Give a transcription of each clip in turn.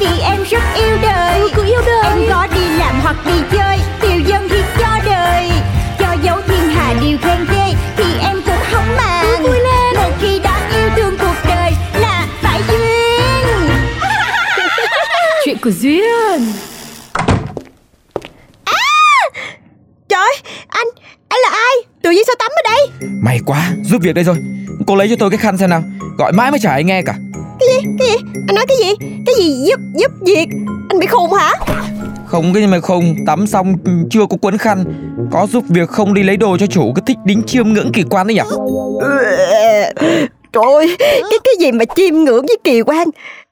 Vì em rất yêu đời. Ừ, cứ yêu đời. Em có đi làm hoặc đi chơi. Tiêu dân thì cho đời. Cho dấu thiên hà điều khen ghê. Thì em cũng không màng. Cứ vui lên. Một khi đã yêu thương cuộc đời Là phải duyên. Chuyện của Duyên. Trời anh Anh là ai? Tự nhiên sao tắm ở đây? May quá, giúp việc đây rồi. Cô lấy cho tôi cái khăn xem nào. Gọi mãi mới chả ai nghe cả Cái gì? Cái gì? Anh nói cái gì? Cái gì giúp giúp việc? Anh bị khùng hả? Không cái gì mà không Tắm xong chưa có cuốn khăn. Có giúp việc không đi lấy đồ cho chủ. Cứ thích đính chiêm ngưỡng kỳ quan đấy nhỉ? Trời ơi Cái cái gì mà chiêm ngưỡng với kỳ quan?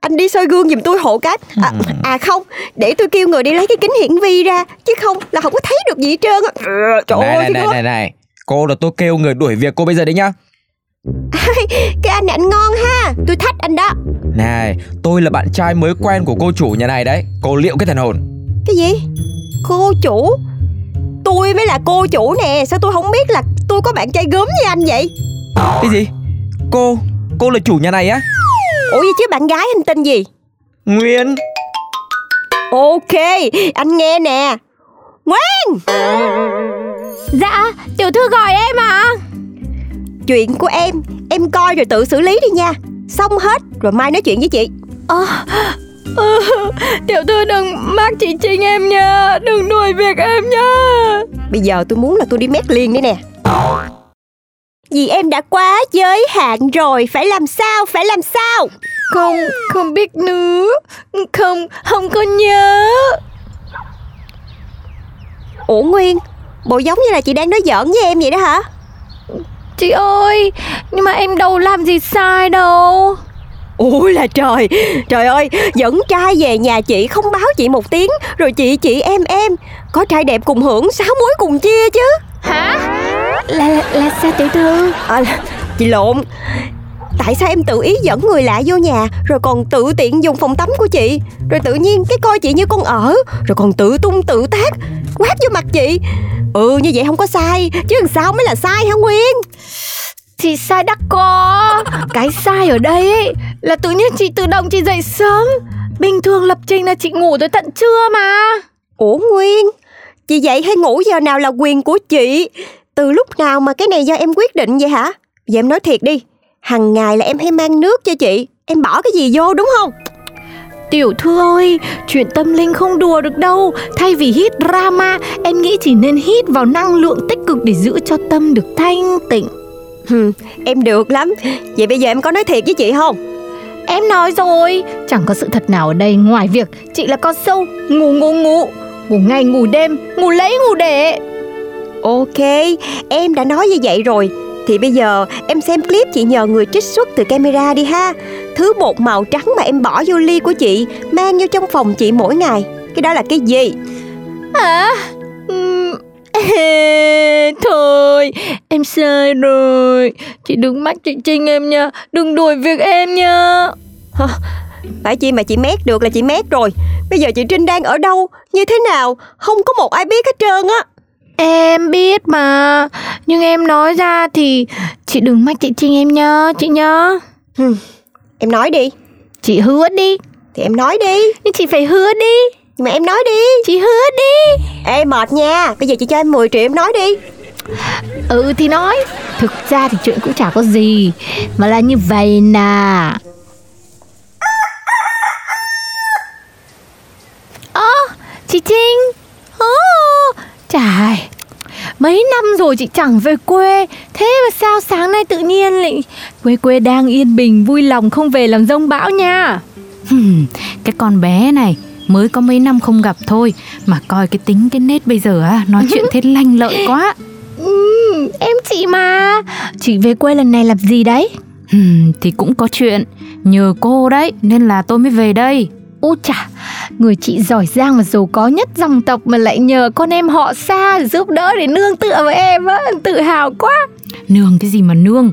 Anh đi soi gương giùm tôi hộ cái à, à không Để tôi kêu người đi lấy cái kính hiển vi ra. Chứ không là không có thấy được gì hết trơn Ừ, Trời Này ơi này này luôn. này này. Cô là tôi kêu người đuổi việc cô bây giờ đấy nhá anh này anh ngon ha. Tôi thách anh đó. Này tôi là bạn trai mới quen của cô chủ nhà này đấy. Cô liệu cái thần hồn. Cái gì? Cô chủ? Tôi mới là cô chủ nè. Sao tôi không biết là tôi có bạn trai gớm như anh vậy? Cái gì? Cô Cô là chủ nhà này á? Ủa vậy chứ bạn gái anh tên gì? Nguyên. Ok Anh nghe nè. Ngoan Dạ tiểu thư gọi em à Chuyện của em Em coi rồi tự xử lý đi nha. Xong hết rồi mai nói chuyện với chị. Tiểu thư đừng mắc chị Trinh em nha. Đừng đuổi việc em nha. Bây giờ tôi muốn là tôi đi mét liền đây nè. Vì em đã quá giới hạn rồi Phải làm sao Phải làm sao? Không không biết nữa. Không không có nhớ. Ủa Nguyên Bộ giống như là chị đang nói giỡn với em vậy đó hả Chị ơi Nhưng mà em đâu làm gì sai đâu. Ôi là trời Trời ơi Dẫn trai về nhà chị không báo chị một tiếng Rồi chị chị em em. Có trai đẹp cùng hưởng Sáu mối cùng chia chứ. Hả? Là là, là sao tiểu thư? À, Chị lộn Tại sao em tự ý dẫn người lạ vô nhà Rồi còn tự tiện dùng phòng tắm của chị? Rồi tự nhiên cái coi chị như con ở Rồi còn tự tung tự tác Quát vô mặt chị. Ừ như vậy không có sai Chứ làm sao mới là sai hả Nguyên? Chị sai đắc có. Cái sai ở đây ấy Là tự nhiên chị tự động chị dậy sớm. Bình thường lập trình là chị ngủ tới tận trưa mà. Ủa Nguyên Chị dậy hay ngủ giờ nào là quyền của chị? Từ lúc nào mà cái này do em quyết định vậy hả? Vậy em nói thiệt đi Hằng ngày là em hay mang nước cho chị. Em bỏ cái gì vô đúng không? Tiểu thư ơi, chuyện tâm linh không đùa được đâu. Thay vì hít drama, em nghĩ chỉ nên hít vào năng lượng tích cực để giữ cho tâm được thanh tịnh. Hừm, Em được lắm. Vậy bây giờ em có nói thiệt với chị không? Em nói rồi, chẳng có sự thật nào ở đây. Ngoài việc chị là con sâu. Ngủ ngủ ngủ, ngủ ngày ngủ đêm, ngủ lấy ngủ để. Ok Em đã nói như vậy rồi Thì bây giờ em xem clip chị nhờ người trích xuất từ camera đi ha. Thứ bột màu trắng mà em bỏ vô ly của chị Mang vô trong phòng chị mỗi ngày. Cái đó là cái gì? Hả? Ừm, Thôi, em sai rồi. Chị đừng mắc chị Trinh em nha Đừng đuổi việc em nha. Phải chi mà chị mét được là chị mét rồi. Bây giờ chị Trinh đang ở đâu? Như thế nào? Không có một ai biết hết trơn á Em biết mà. Nhưng em nói ra thì Chị đừng mắc chị Trinh em nhá Chị nhá Em nói đi. Chị hứa đi. Thì em nói đi. Nhưng chị phải hứa đi. Nhưng mà em nói đi. Chị hứa đi. Ê mệt nha. Bây giờ chị cho em 10 triệu em nói đi. Ừ thì nói. Thực ra thì chuyện cũng chả có gì Mà là như vậy nè Ơ chị Trinh. Ồ Trời Mấy năm rồi chị chẳng về quê. Thế mà sao sáng nay tự nhiên lại Quê quê đang yên bình Vui lòng không về làm rông bão nha? Cái con bé này mới có mấy năm không gặp thôi mà coi cái tính cái nết bây giờ á nói chuyện thế lanh lợi quá. Ừ, Em chị mà. Chị về quê lần này làm gì đấy? Thì cũng có chuyện nhờ cô đấy nên là tôi mới về đây. Ôi chà Người chị giỏi giang và giàu có nhất dòng tộc mà lại nhờ con em họ xa giúp đỡ để nương tựa với em á, tự hào quá. Nương cái gì mà nương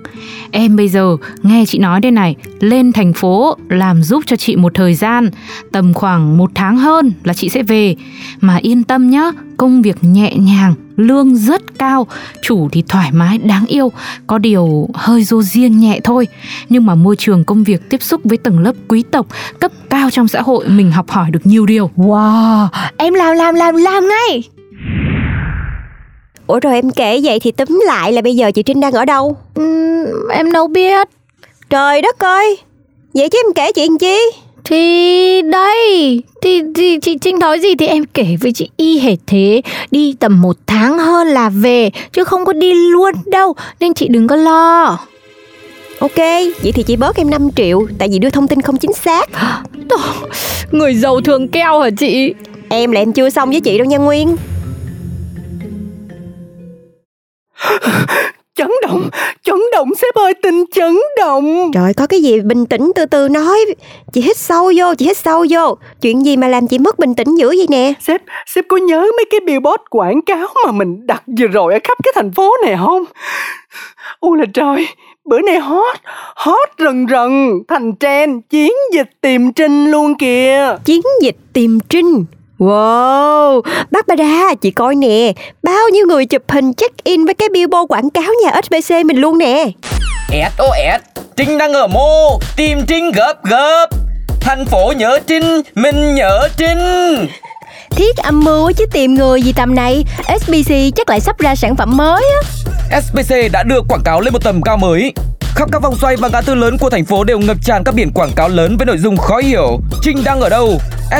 Em bây giờ nghe chị nói đây này Lên thành phố làm giúp cho chị một thời gian Tầm khoảng một tháng hơn là chị sẽ về Mà yên tâm nhá Công việc nhẹ nhàng Lương rất cao Chủ thì thoải mái đáng yêu Có điều hơi dô riêng nhẹ thôi Nhưng mà môi trường công việc tiếp xúc với tầng lớp quý tộc Cấp cao trong xã hội Mình học hỏi được nhiều điều Wow, em làm làm làm làm ngay. Ủa rồi em kể vậy thì túm lại là bây giờ chị Trinh đang ở đâu? Ừm, em đâu biết. Trời đất ơi Vậy chứ em kể chuyện chi? Thì đây, thì, thì chị Trinh nói gì thì em kể với chị y hệt thế. Đi tầm một tháng hơn là về, chứ không có đi luôn đâu. Nên chị đừng có lo. Ok, vậy thì chị bớt em 5 triệu Tại vì đưa thông tin không chính xác Người giàu thường keo hả chị? Em là em chưa xong với chị đâu nha Nguyên động sếp ơi, tình chấn động. Trời có cái gì bình tĩnh từ từ nói Chị hít sâu vô, chị hít sâu vô Chuyện gì mà làm chị mất bình tĩnh dữ vậy nè Sếp, sếp có nhớ mấy cái billboard quảng cáo mà mình đặt vừa rồi ở khắp cái thành phố này không? Ôi là trời, bữa nay hot, hot rần rần, thành trend, chiến dịch tìm trinh luôn kìa. Chiến dịch tìm trinh Wow, bác Ba Đa, chị coi nè. Bao nhiêu người chụp hình check-in với cái billboard quảng cáo nhà SBC mình luôn nè. SOS Trinh đang ở mô Tìm Trinh gấp gấp. Thành phố nhớ Trinh Mình nhớ Trinh. Thiết âm mưu chứ tìm người gì tầm này. SBC chắc lại sắp ra sản phẩm mới á. SBC đã đưa quảng cáo lên một tầm cao mới Khắp các vòng xoay và ngã tư lớn của thành phố đều ngập tràn các biển quảng cáo lớn với nội dung khó hiểu. Trinh đang ở đâu?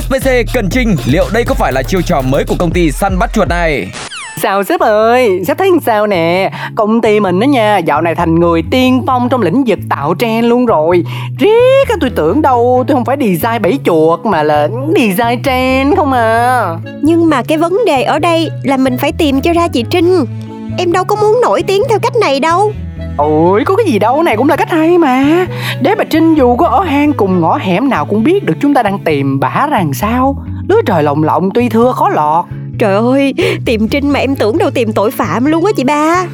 SBC cần Trinh, liệu đây có phải là chiêu trò mới của công ty săn bắt chuột này? Sao sếp ơi, sếp thấy sao nè Công ty mình đó nha, dạo này thành người tiên phong trong lĩnh vực tạo trend luôn rồi Riết á, tôi tưởng đâu tôi không phải design bẫy chuột Mà là design trend không à Nhưng mà cái vấn đề ở đây là mình phải tìm cho ra chị Trinh Em đâu có muốn nổi tiếng theo cách này đâu Ôi có cái gì đâu này cũng là cách hay mà. Để bà Trinh dù có ở hang cùng ngõ hẻm nào cũng biết được chúng ta đang tìm bả làm sao. Đứa trời lồng lộng tuy thưa khó lọt. Trời ơi, tìm Trinh mà em tưởng đâu tìm tội phạm luôn á chị ba.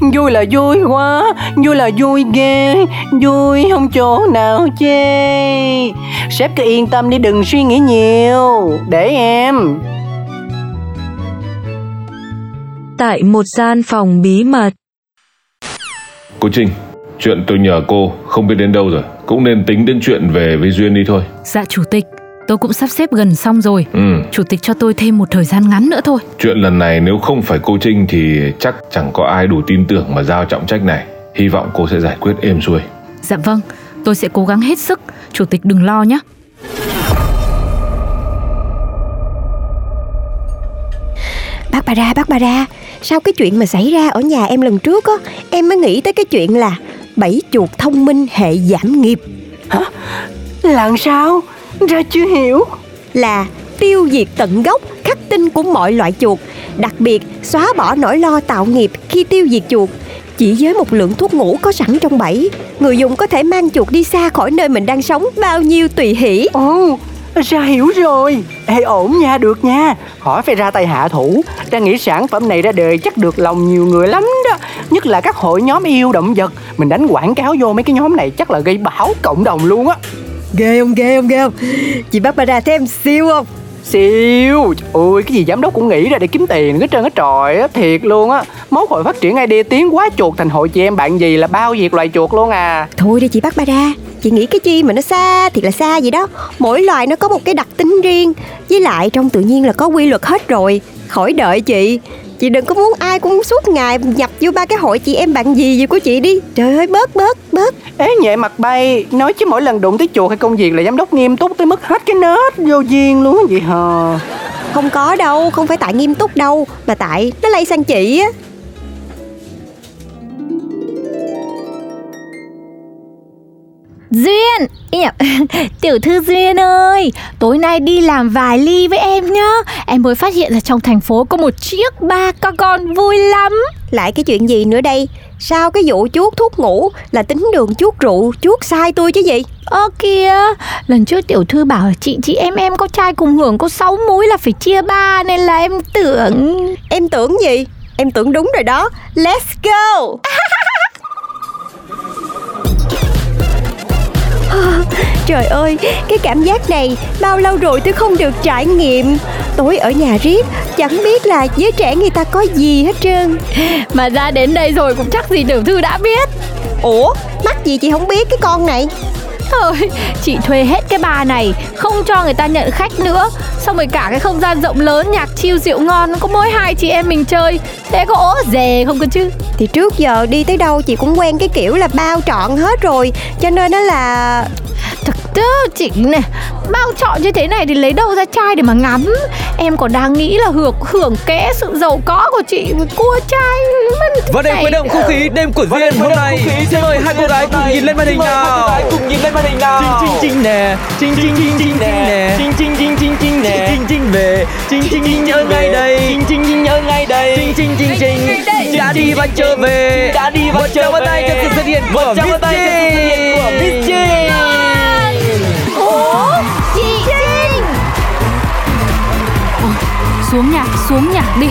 Vui là vui quá Vui là vui ghê Vui không chỗ nào chê. Sếp cứ yên tâm đi đừng suy nghĩ nhiều. Để em. Tại một gian phòng bí mật. Cô Trinh, chuyện tôi nhờ cô không biết đến đâu rồi. Cũng nên tính đến chuyện về với Duyên đi thôi. Dạ chủ tịch Tôi cũng sắp xếp gần xong rồi Ừ, Chủ tịch cho tôi thêm một thời gian ngắn nữa thôi chuyện lần này nếu không phải cô Trinh thì chắc chẳng có ai đủ tin tưởng mà giao trọng trách này. Hy vọng cô sẽ giải quyết êm xuôi. Dạ vâng Tôi sẽ cố gắng hết sức Chủ tịch đừng lo nhé Bác bà ra, bác bà ra. Sau cái chuyện mà xảy ra ở nhà em lần trước á Em mới nghĩ tới cái chuyện là Bẫy chuột thông minh hệ giảm nghiệp. Làm sao? Ra chưa hiểu. Là tiêu diệt tận gốc khắc tinh của mọi loại chuột. Đặc biệt xóa bỏ nỗi lo tạo nghiệp khi tiêu diệt chuột. Chỉ với một lượng thuốc ngủ có sẵn trong bẫy Người dùng có thể mang chuột đi xa khỏi nơi mình đang sống bao nhiêu tùy hỷ. Ồ, ra hiểu rồi. Ê ổn nha, được nha. Hỏi phải ra tay hạ thủ. Đang nghĩ sản phẩm này ra đời chắc được lòng nhiều người lắm đó. Nhất là các hội nhóm yêu động vật. Mình đánh quảng cáo vô mấy cái nhóm này chắc là gây bão cộng đồng luôn á. Ghê không ghê không ghê không? Chị bác bà ra thấy em siêu không? Siêu. Ôi cái gì giám đốc cũng nghĩ ra để kiếm tiền cái trơn cái tròi á Thiệt luôn á. Mốt hội phát triển idea tiến quá chuột thành hội chị em bạn gì là bao diệt loài chuột luôn à. Thôi đi chị bác ba ra Chị nghĩ cái chi mà nó xa thiệt là xa vậy đó. Mỗi loài nó có một cái đặc tính riêng. Với lại trong tự nhiên là có quy luật hết rồi. Khỏi đợi chị. Chị đừng có muốn ai cũng suốt ngày nhập vô ba cái hội chị em bạn gì gì của chị đi. Trời ơi bớt bớt bớt. Ế nhẹ mặt bay. Nói chứ mỗi lần đụng tới chuột hay công việc là giám đốc nghiêm túc tới mức hết cái nết vô duyên luôn á vậy hờ. Không có đâu, không phải tại nghiêm túc đâu Mà tại nó lây sang chị á Duyên. Tiểu thư Duyên ơi Tối nay đi làm vài ly với em nhá. Em mới phát hiện là trong thành phố có một chiếc ba ca con vui lắm. Lại cái chuyện gì nữa đây? Sao cái vụ chuốt thuốc ngủ Là tính đường chuốt rượu Chuốt sai tôi chứ gì? Ơ kìa Lần trước tiểu thư bảo chị chị em em có trai cùng hưởng có 6 múi là phải chia ba Nên là em tưởng. Em tưởng gì? Em tưởng đúng rồi đó. Let's go Trời ơi, cái cảm giác này bao lâu rồi tôi không được trải nghiệm. Tối ở nhà riết, chẳng biết là giới trẻ người ta có gì hết trơn. Mà ra đến đây rồi cũng chắc gì tiểu thư đã biết. Ủa, mắc gì chị không biết cái con này Thôi, chị thuê hết cái bà này Không cho người ta nhận khách nữa. Xong rồi cả cái không gian rộng lớn Nhạc chiêu rượu ngon Có mỗi hai chị em mình chơi. Thế có ố dề không cơ chứ? Thì trước giờ đi tới đâu chị cũng quen cái kiểu là bao trọn hết rồi. Cho nên nó là Thật tớ chị nè Bao chọn như thế này thì lấy đâu ra trai để mà ngắm. Em còn đang nghĩ là hưởng hưởng ké sự giàu có của chị với Cua trai Và để khuấy động không khí đêm của Duyên hôm nay Xin mời hai cô gái cùng nhìn lên màn hình nào. cùng nhìn lên màn hình nào. Chinh chinh chinh nè. Chinh chinh chinh chinh nè. Chinh chinh chinh chinh chinh nè. Chinh chinh về. Chinh chinh chinh nhớ ngay đây. Chinh chinh chinh nhớ ngay đây. Chinh chinh chinh chinh Đã đi và trở về. Đã đi và Một trở tràng pháo tay về. cho sự xuất hiện của Một tràng pháo tay cho sự xuất hiện của Miss Miss Xuống nhạc, xuống nhạc đi.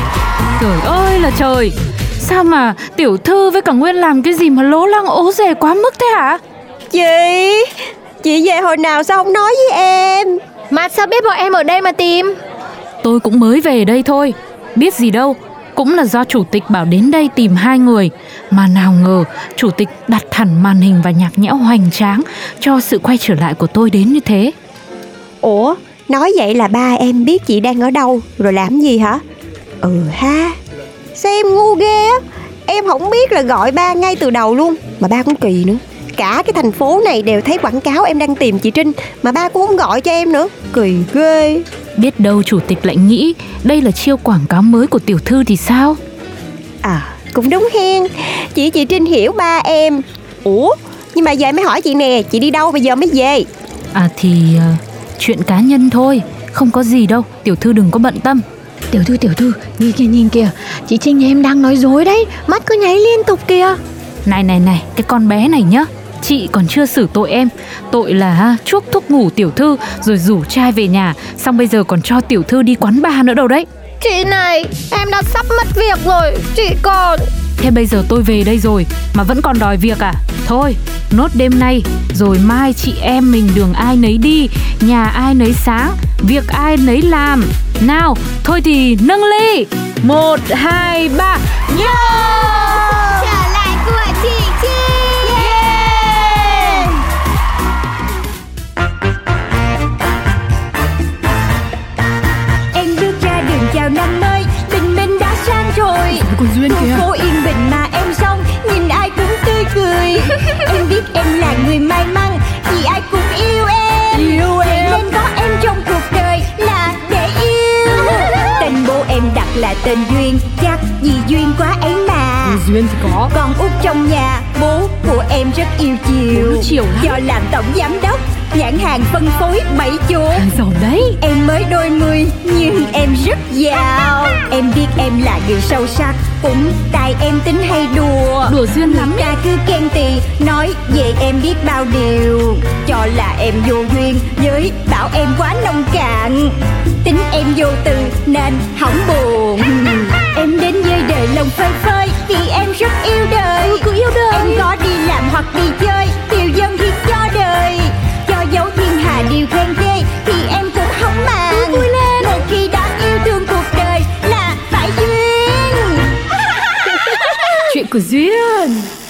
Trời ơi là trời. Sao mà tiểu thư với cả Nguyên làm cái gì mà lố lăng ố rề quá mức thế hả? Chị Chị về hồi nào sao không nói với em? Mà sao biết bọn em ở đây mà tìm? Tôi cũng mới về đây thôi. Biết gì đâu Cũng là do chủ tịch bảo đến đây tìm hai người. Mà nào ngờ Chủ tịch đặt hẳn màn hình và nhạc nhẽo hoành tráng Cho sự quay trở lại của tôi đến như thế. Ủa Nói vậy là ba em biết chị đang ở đâu Rồi làm gì hả? Ừ ha Sao em ngu ghê á. Em không biết là gọi ba ngay từ đầu luôn. Mà ba cũng kỳ nữa. Cả cái thành phố này đều thấy quảng cáo em đang tìm chị Trinh Mà ba cũng không gọi cho em nữa. Kỳ ghê. Biết đâu chủ tịch lại nghĩ Đây là chiêu quảng cáo mới của tiểu thư thì sao? À cũng đúng hen. Chị chị Trinh hiểu ba em. Ủa Nhưng mà giờ em mới hỏi chị nè Chị đi đâu bây giờ mới về? À thì ờ, chuyện cá nhân thôi Không có gì đâu Tiểu thư đừng có bận tâm. Tiểu thư tiểu thư Nhìn kìa nhìn kìa. Chị Trinh nhà em đang nói dối đấy Mắt cứ nháy liên tục kìa. Này này này Cái con bé này nhá Chị còn chưa xử tội em. Tội là ha, chuốc thuốc ngủ tiểu thư Rồi rủ trai về nhà Xong bây giờ còn cho tiểu thư đi quán bar nữa đâu đấy. Chị này Em đã sắp mất việc rồi Chị còn Thế bây giờ tôi về đây rồi Mà vẫn còn đòi việc à? Thôi nốt đêm nay Rồi mai chị em mình đường ai nấy đi Nhà ai nấy sáng Việc ai nấy làm. Nào thôi thì nâng ly. Một hai ba. Trở lại của chị yeah. Em bước ra đường chào năm mới Tình mình đã sang rồi. Còn Duyên Khu biết em là người may mắn Vì ai cũng yêu em. Yêu em. Nên có em trong cuộc đời là để yêu. Tên bố em đặt là tên Duyên Chắc vì duyên quá ấy mà. Duyên thì có. Con út trong nhà Bố của em rất yêu chiều. Chiều lắm. Do làm tổng giám đốc Nhãn hàng phân phối bảy chỗ. Giàu đấy. Em mới đôi mươi nhưng em rất giàu. Em biết em là người sâu sắc Cũng tại em tính hay đùa. Đùa duyên lắm. Người ta cứ khen tì Nói về em biết bao điều. Cho là em vô đời Là